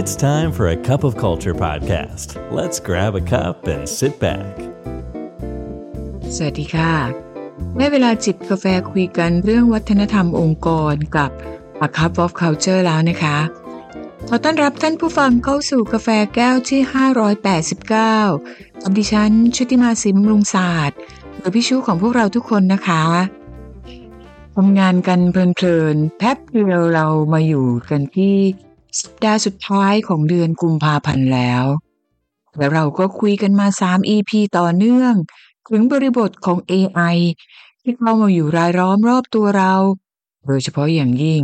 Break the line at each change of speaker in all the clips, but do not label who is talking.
It's time for a cup of culture podcast. Let's grab a cup and sit back.
สวัสดีค่ะ ได้เวลาจิบกาแฟคุยกันเรื่องวัฒนธรรมองค์กรกับ A Cup of Culture แล้วนะคะ ขอต้อนรับท่านผู้ฟังเข้าสู่กาแฟแก้วที่ 589กับดิฉันชุติมาสิมรุงศาสตร์โดยพี่ชูของพวกเราทุกคนนะคะทำงานกันเพลินๆแป๊บเดียวเรามาอยู่กันที่ สัปดาห์สุดท้ายของเดือนกุมภาพันธ์แล้ว แล้วเราก็คุยกันมา 3 EP ต่อเนื่อง ถึงบริบทของ AI ที่เข้ามาอยู่รายล้อมรอบตัวเรา โดยเฉพาะอย่างยิ่ง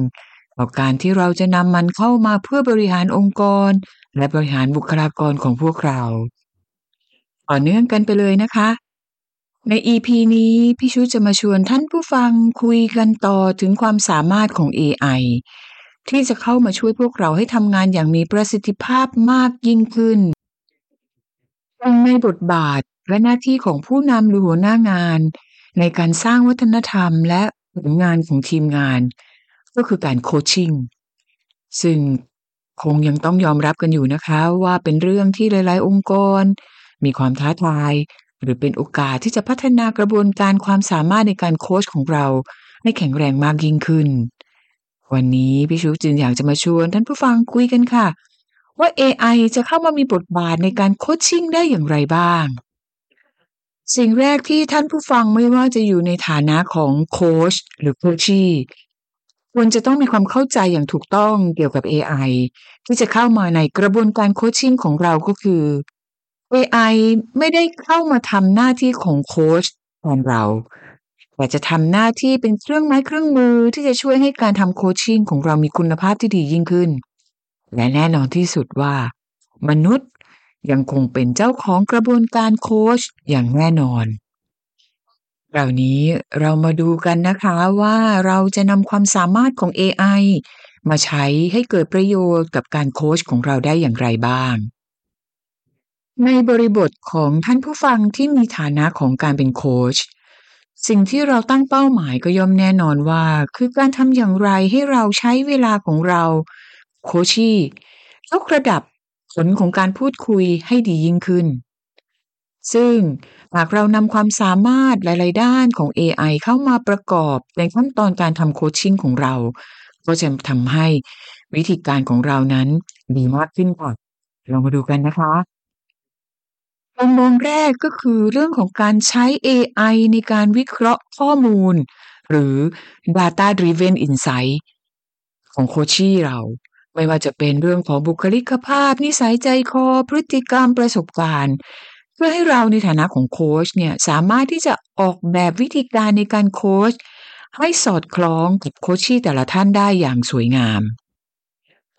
ต่อการที่เราจะนำมันเข้ามาเพื่อบริหารองค์กร และบริหารบุคลากรของพวกเรา ต่อเนื่องกันไปเลยนะคะ ใน EP นี้พี่ชูจะมาชวนท่านผู้ฟังคุยกันต่อถึงความสามารถของ AI ที่จะเข้ามาช่วยพวกเราให้ทำงานอย่างมีประสิทธิภาพมากยิ่งขึ้นในบทบาทและหน้าที่ของผู้นำหรือหัวหน้างาน ในการสร้างวัฒนธรรมและผลงานของทีมงาน ก็คือการโคชชิ่งซึ่งคงยังต้องยอมรับกันอยู่นะคะว่าเป็นเรื่องที่หลาย ๆ องค์กร มีความท้าทาย หรือเป็นโอกาสที่จะพัฒนากระบวนการความสามารถในการโค้ชของเราให้แข็งแรงมากยิ่งขึ้น วันนี้พี่ชูจึงอยากจะมาชวนท่านผู้ฟังคุยกันค่ะ ว่า AI จะเข้ามามีบทบาทในการโคชชิ่งได้อย่างไรบ้าง สิ่งแรกที่ท่านผู้ฟังไม่ว่าจะอยู่ในฐานะของโค้ชหรือโคชชี่ควรจะต้องมีความเข้าใจอย่างถูกต้องเกี่ยวกับ AI ที่จะเข้ามาในกระบวนการโคชชิ่งของเราก็คือ AI ไม่ได้เข้ามาทำหน้าที่ของโค้ชแทนเรา แต่จะทำหน้าที่เป็นเครื่องไม้เครื่องมือที่จะช่วยให้การทำโคชชิ่งของเรามีคุณภาพที่ดียิ่งขึ้น และแน่นอนที่สุดว่า มนุษย์ยังคงเป็นเจ้าของกระบวนการโคชอย่างแน่นอนคราวนี้เรามาดูกันนะคะว่าเราจะนำความสามารถของ AI มาใช้ให้เกิดประโยชน์กับการโคชของเราได้อย่างไรบ้าง ในบริบทของท่านผู้ฟังที่มีฐานะของการเป็นโค้ช สิ่งที่เราตั้งเป้าหมายก็ย่อมแน่นอนว่า คือการทำอย่างไรให้เราใช้เวลาของเรา โคชี่ยกระดับผลของการพูดคุยให้ดียิ่งขึ้น ซึ่งหากเรานำความสามารถหลาย ๆ ด้านของ AI เข้ามาประกอบในขั้นตอนการทำโคชชิ่งของเรา ก็จะทำให้วิธีการของเรานั้นดีมากขึ้นค่ะลองมาดูกันนะคะ มุมมองแรกก็คือเรื่องของการใช้ AI ในการวิเคราะห์ข้อมูล หรือ data driven insight ของโคชี่เรา ไม่ว่าจะเป็นเรื่องของบุคลิกภาพ นิสัยใจคอ พฤติกรรมประสบการณ์ เพื่อให้เราในฐานะของโค้ชเนี่ยสามารถที่จะออกแบบวิธีการในการโค้ชให้สอดคล้องกับโคชชี่แต่ละท่านได้อย่างสวยงาม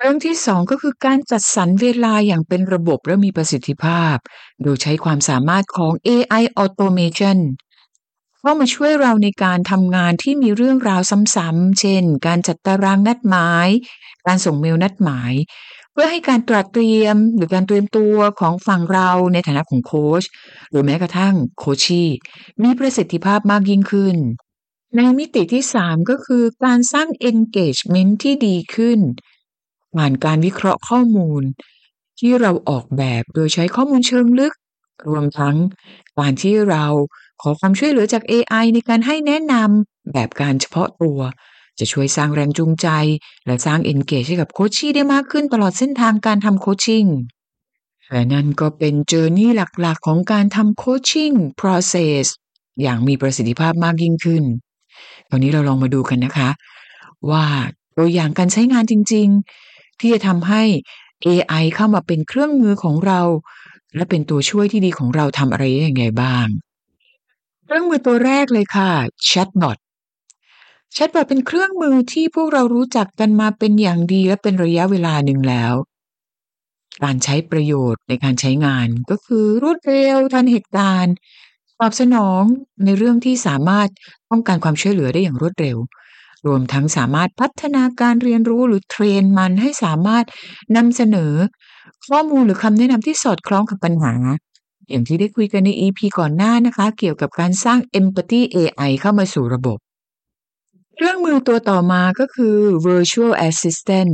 เรื่องที่สองก็คือการจัดสรรเวลาอย่างเป็นระบบและมีประสิทธิภาพ โดยใช้ความสามารถของ AI Automation เข้ามาช่วยเราในการทำงานที่มีเรื่องราวซ้ำๆ เช่น การจัดตารางนัดหมาย การส่งเมลนัดหมาย เพื่อให้การตรวจเตรียมหรือการเตรียมตัวของฝั่งเราในฐานะของโค้ชหรือแม้กระทั่งโคชีมีประสิทธิภาพมากยิ่งขึ้น ในมิติที่ 3 ก็คือการสร้าง engagement ที่ดีขึ้น ผ่านการวิเคราะห์ข้อมูล ที่เราออกแบบโดยใช้ข้อมูลเชิงลึก รวมทั้งการที่เราขอความช่วยเหลือจาก AI ในการให้แนะนำแบบการเฉพาะตัว จะช่วยสร้างแรงจูงใจ และสร้าง engage ให้กับโคชชี่ได้มากขึ้นตลอดเส้นทางการทำโคชชิ่งและนั่นก็เป็นเจอร์นี่หลักๆ ของการทำโคชชิ่ง process อย่างมีประสิทธิภาพมากยิ่งขึ้น ตอนนี้เราลองมาดูกันนะคะ ว่าตัวอย่างการใช้งานจริงๆ ที่จะทำให้ AI เข้ามาเป็นเครื่องมือของเรา และเป็นตัวช่วยที่ดีของเราทำอะไรได้ยังไงบ้าง เครื่องมือตัวแรกเลยค่ะ Chatbot Chatbot เป็นเครื่องมือที่พวกเรารู้จักกันมาเป็นอย่างดีและเป็นระยะเวลาหนึ่งแล้ว การใช้ประโยชน์ในการใช้งานก็คือรวดเร็วทันเหตุการณ์ ตอบสนองในเรื่องที่สามารถต้องการความช่วยเหลือได้อย่างรวดเร็ว รวมทั้งสามารถพัฒนาการเรียนรู้หรือเทรนมันให้สามารถนำเสนอ ข้อมูลหรือคำแนะนำที่สอดคล้องกับปัญหา อย่างที่ได้คุยกันใน EP ก่อนหน้านะคะ เกี่ยวกับการสร้าง Empathy AI เข้ามาสู่ระบบ เครื่องมือตัวต่อมาก็คือ Virtual Assistant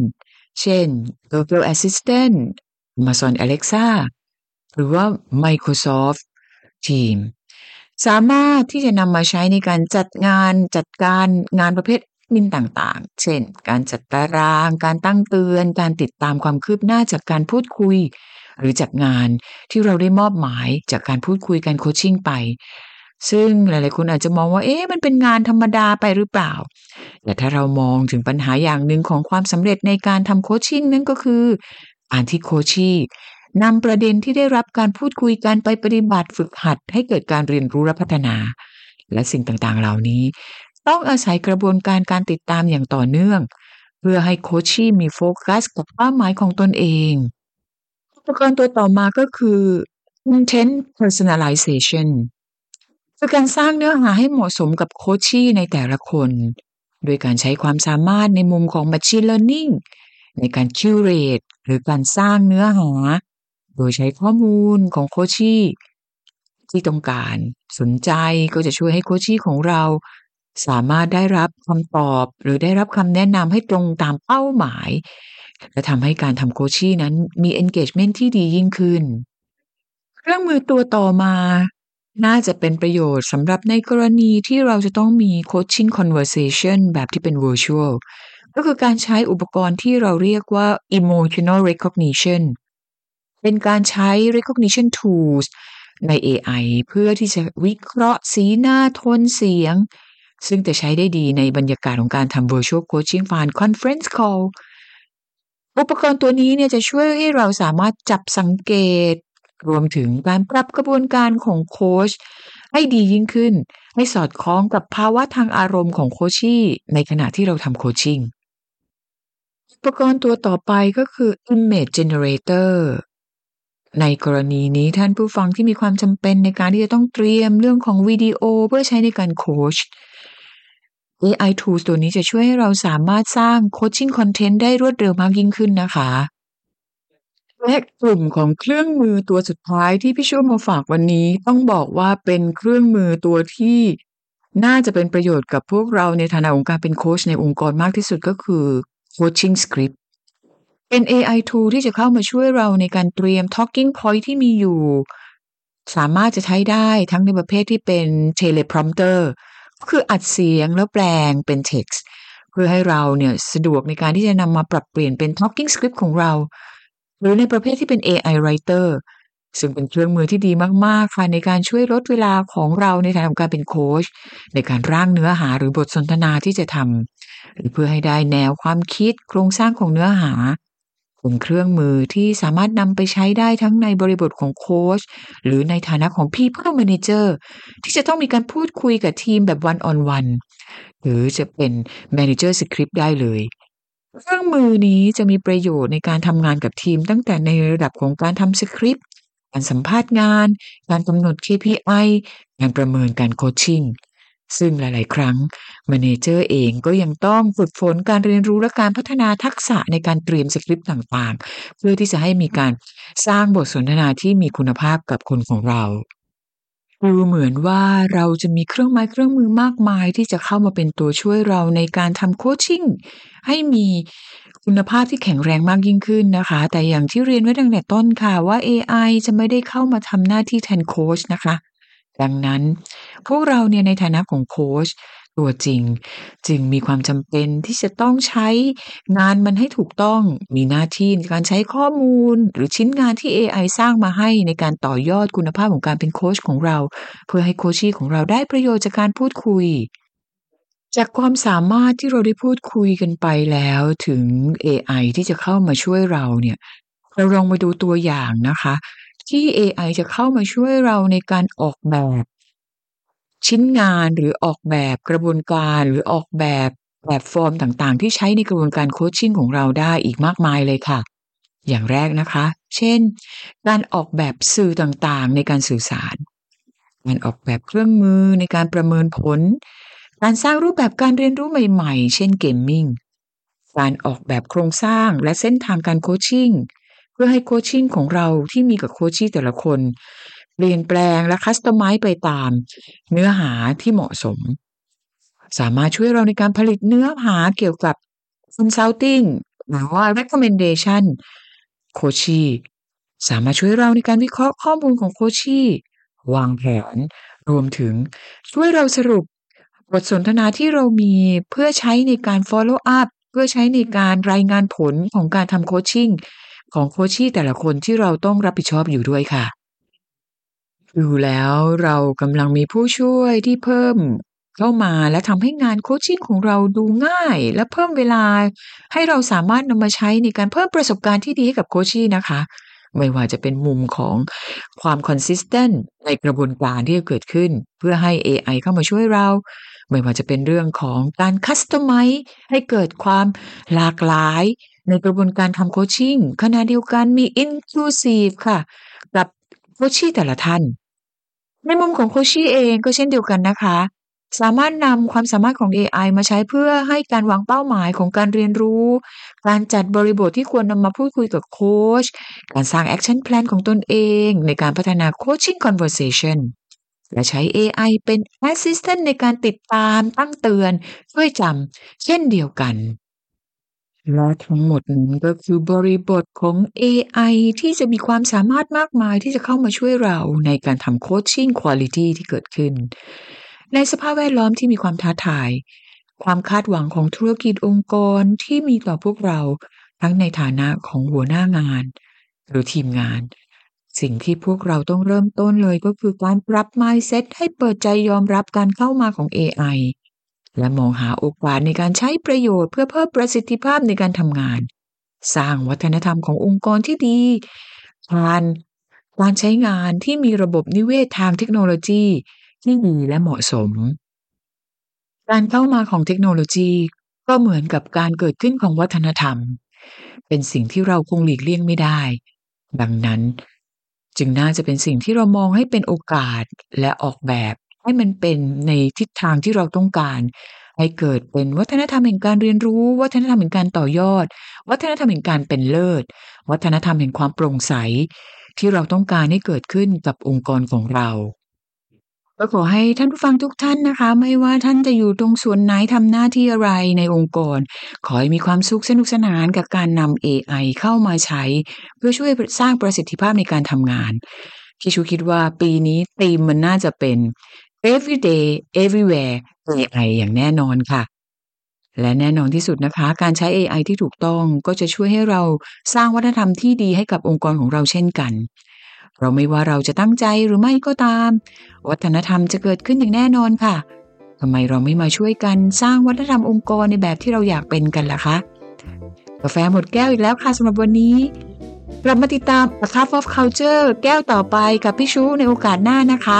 เช่น Google Assistant Amazon Alexa หรือว่า Microsoft Teams สามารถที่จะนำมาใช้ในการจัดงานจัดการงานประเภท มินต่างๆ เช่น การจัดตาราง การตั้งเตือน การติดตามความคืบหน้าจากการพูดคุย หรือจากงานที่เราได้มอบหมายจากการพูดคุยการโคชชิ่งไป ซึ่งหลายๆคนอาจจะมองว่า เอ๊ะ มันเป็นงานธรรมดาไปหรือเปล่า แต่ถ้าเรามองถึงปัญหาอย่างหนึ่งของความสำเร็จในการทำโคชชิ่งนั่นก็คือการที่โคชชี่นำประเด็นที่ได้รับการพูดคุยกันไปปฏิบัติฝึกหัด ให้เกิดการเรียนรู้และพัฒนา และสิ่งต่างๆ เหล่านี้ ต้องอาศัยกระบวนการการติดตามอย่างต่อเนื่อง เพื่อให้โคชชี่มีโฟกัสกับเป้าหมายของตนเองอุปกรณ์ตัวต่อมาก็คือ content personalization คือการสร้างเนื้อหาให้เหมาะสมกับโคชชี่ในแต่ละคน โดยการใช้ความสามารถในมุมของ machine learning ในการ curate หรือการสร้างเนื้อหา โดยใช้ข้อมูลของโคชี่ที่ต้องการสนใจก็จะช่วยให้โคชชี่ของเรา สามารถได้รับคำตอบหรือได้รับคำแนะนำให้ตรงตามเป้าหมาย และทำให้การทำโคชชี่นั้นมี engagement ที่ดียิ่งขึ้น เครื่องมือตัวต่อมา น่าจะเป็นประโยชน์สำหรับในกรณีที่เราจะต้องมี coaching conversation แบบที่เป็น virtual ก็คือการใช้อุปกรณ์ที่เราเรียกว่า emotional recognition เป็นการใช้ recognition tools ใน AI เพื่อที่จะวิเคราะห์สีหน้าโทนเสียง ซึ่งจะใช้ได้ดีในบรรยากาศของการทำ virtual coaching ผ่าน conference call อุปกรณ์ตัวนี้เนี่ยจะช่วยให้เราสามารถจับสังเกต รวมถึงการปรับกระบวนการของโค้ชให้ดียิ่งขึ้น ให้สอดคล้องกับภาวะทางอารมณ์ของโคชี่ในขณะที่เราทำโคชชิ่งอุปกรณ์ตัวต่อไปก็คือ image generator ในกรณีนี้ท่านผู้ฟังที่มีความจำเป็นในการที่จะต้องเตรียมเรื่องของวิดีโอเพื่อใช้ในการโคช AI tools ตัวนี้จะช่วยให้เราสามารถสร้าง coaching content ได้รวดเร็วมากยิ่งขึ้นนะคะและกลุ่มของเครื่องมือตัวสุดท้ายที่พี่ช่วยมาฝากวันนี้ ต้องบอกว่าเป็นเครื่องมือตัวที่น่าจะเป็นประโยชน์กับพวกเราในฐานะองค์การเป็นโค้ชในองค์กรมากที่สุดก็คือ coaching script เป็น AI tool ที่จะเข้ามาช่วยเราในการเตรียม talking point ที่มีอยู่ สามารถจะใช้ได้ทั้งในประเภทที่เป็น teleprompter ก็คืออัดเสียงแล้วแปลงเป็น text เพื่อให้เราเนี่ยสะดวกในการที่จะนำมาปรับเปลี่ยนเป็น talking script ของเรา หรือในประเภทที่เป็น AI writer ซึ่งเป็นเครื่องมือที่ดีมาก ๆ ค่ะ ในการช่วยลดเวลาของเราในฐานะของการเป็นโค้ชในการร่างเนื้อหาหรือบทสนทนาที่จะทำหรือเพื่อให้ได้แนวความคิดโครงสร้างของเนื้อหา เป็นเครื่องมือที่สามารถนำไปใช้ได้ทั้งในบริบทของโค้ชหรือในฐานะของ people manager ที่จะต้องมีการพูดคุยกับทีมแบบ one on one หรือจะเป็น manager script ได้เลย เครื่องมือนี้จะมีประโยชน์ในการทำงานกับทีมตั้งแต่ในระดับของการทำสคริปต์การสัมภาษณ์งาน การกำหนด KPI การประเมินการโคชชิ่ง ซึ่งหลาย ๆ ครั้ง m ม n เจอร์เองก็ยังต้องฝึกฝนการเรียนรู้และการพัฒนาทักษะในการเตรียมสคริปต์ต่าง ๆ เพื่อที่จะให้มีการสร้างบทสนทนาที่มีคุณภาพกับคนของเราดูเหมือนว่าเราจะมีเครื่องไม้เครื่องมือมากมายที่จะเข้ามาเป็นตัวช่วยเราในการทำโคชชิ่งให้มีคุณภาพที่แข็งแรงมากยิ่งขึ้นนะคะ แต่อย่างที่เรียนไว้ตั้งแต่ต้นค่ะว่า AI จะไม่ได้เข้ามาทำหน้าที่แทนโค้ชนะคะ ดังนั้น พวกเราเนี่ยในฐานะของโค้ชตัวจริง จึงมีความจำเป็นที่จะต้องใช้งานมันให้ถูกต้องมีหน้าที่การใช้ข้อมูล หรือชิ้นงานที่ AI สร้างมาให้ในการต่อยอดคุณภาพของการเป็นโค้ชของเรา เพื่อให้โคชชี่ของเราได้ประโยชน์จากการพูดคุย จากความสามารถที่เราได้พูดคุยกันไปแล้วถึง AI ที่จะเข้ามาช่วยเราเนี่ยเราลองมาดูตัวอย่างนะคะ ที่ AI จะเข้ามาช่วยเราในการออกแบบ ชิ้นงานหรือออกแบบกระบวนการหรือออกแบบแบบฟอร์มต่างๆ ที่ใช้ในกระบวนการ coaching ของเราได้อีกมากมายเลยค่ะ อย่างแรกนะคะ เช่น การออกแบบสื่อต่างๆ ในการสื่อสาร การออกแบบเครื่องมือในการประเมินผล การสร้างรูปแบบการเรียนรู้ใหม่ๆ เช่น gaming การออกแบบโครงสร้างและเส้นทางการ coaching เพื่อให้ coaching ของเราที่มีกับ coachee แต่ละคน เปลี่ยนแปลงและ customize ไปตาม เนื้อหาที่เหมาะสม สามารถช่วยเราในการผลิตเนื้อหาเกี่ยวกับ consulting หรือว่า recommendation โคชีสามารถช่วยเราในการวิเคราะห์ข้อมูลของโคชีวางแผนรวมถึงช่วยเราสรุปบทสนทนาที่เรามีเพื่อใช้ในการ follow up เพื่อใช้ในการรายงานผลของการทำโคชชิ่ง ของโคชี่แต่ละคนที่เราต้องรับผิดชอบอยู่ด้วยค่ะ ดูแล้วเรากำลังมีผู้ช่วยที่เพิ่มเข้ามาและทำให้งานโคชชิ่งของเราดูง่าย และเพิ่มเวลา ให้เราสามารถนำมาใช้ในการเพิ่มประสบการณ์ที่ดีให้กับโคชชี่นะคะ ไม่ว่าจะเป็นมุมของความ consistent ในกระบวนการที่จะเกิดขึ้น เพื่อให้ AI เข้ามาช่วยเรา ไม่ว่าจะเป็นเรื่องของการ customize ให้เกิดความหลากหลาย ในกระบวนการทำโคชชิ่งขณะเดียวกันมี inclusive ค่ะ กับโคชชี่แต่ละท่าน ในมุมของโคชชี่เองก็เช่นเดียวกันนะคะ สามารถนำความสามารถของ AI มาใช้เพื่อให้การวางเป้าหมายของการเรียนรู้ การจัดบริบทที่ควรนำมาพูดคุยกับโค้ชการสร้าง action plan ของตนเอง ในการพัฒนา coaching conversation และใช้ AI เป็น assistant ในการติดตามตั้งเตือนช่วยจำเช่นเดียวกัน และทั้งหมดนั้นก็คือบริบทของ AI ที่จะมีความสามารถมากมายที่จะเข้ามาช่วยเราในการทำ coaching quality ที่เกิดขึ้น ในสภาพแวดล้อมที่มีความท้าทาย ความคาดหวังของธุรกิจองค์กรที่มีต่อพวกเราทั้งในฐานะของหัวหน้างาน หรือทีมงาน สิ่งที่พวกเราต้องเริ่มต้นเลยก็คือการปรับ mindset ให้เปิดใจยอมรับการเข้ามาของ AI และมองหาโอกาสในการใช้ประโยชน์เพื่อเพิ่มประสิทธิภาพในการทำงาน สร้างวัฒนธรรมขององค์กรที่ดีผ่านการใช้งานที่มีระบบนิเวศทางเทคโนโลยีที่ดีและเหมาะสม การเข้ามาของเทคโนโลยีก็เหมือนกับการเกิดขึ้นของวัฒนธรรม เป็นสิ่งที่เราคงหลีกเลี่ยงไม่ได้ ดังนั้น จึงน่าจะเป็นสิ่งที่เรามองให้เป็นโอกาสและออกแบบ ให้มันเป็นในทิศทางที่เราต้องการให้เกิดเป็นวัฒนธรรมแห่งการเรียนรู้ วัฒนธรรมแห่งการต่อยอด วัฒนธรรมแห่งการเป็นเลิศ วัฒนธรรมแห่งความโปร่งใส ที่เราต้องการให้เกิดขึ้นกับองค์กรของเราก็ขอให้ท่านผู้ฟังทุกท่านนะคะ ไม่ว่าท่านจะอยู่ตรงส่วนไหนทำหน้าที่อะไรในองค์กร ขอให้มีความสุขสนุกสนานกับการนำ AI เข้ามาใช้ เพื่อช่วยสร้างประสิทธิภาพในการทำงานที่ชูคิดว่าปีนี้ธีมมันน่าจะเป็น everyday everywhere AI อย่างแน่นอนค่ะ และแน่นอนที่สุดนะคะ การใช้ AI ที่ถูกต้องก็จะช่วยให้เราสร้างวัฒนธรรมที่ดีให้กับองค์กรของเราเช่นกัน เราไม่ว่าเราจะตั้งใจหรือไม่ก็ตาม วัฒนธรรมจะเกิดขึ้นอย่างแน่นอนค่ะทำไมเราไม่มาช่วยกันสร้างวัฒนธรรมองค์กรในแบบที่เราอยากเป็นกันล่ะคะกาแฟหมดแก้วอีกแล้วค่ะสำหรับวันนี้กลับมาติดตาม A Cup of Culture แก้วต่อไปกับพี่ชูในโอกาสหน้านะคะ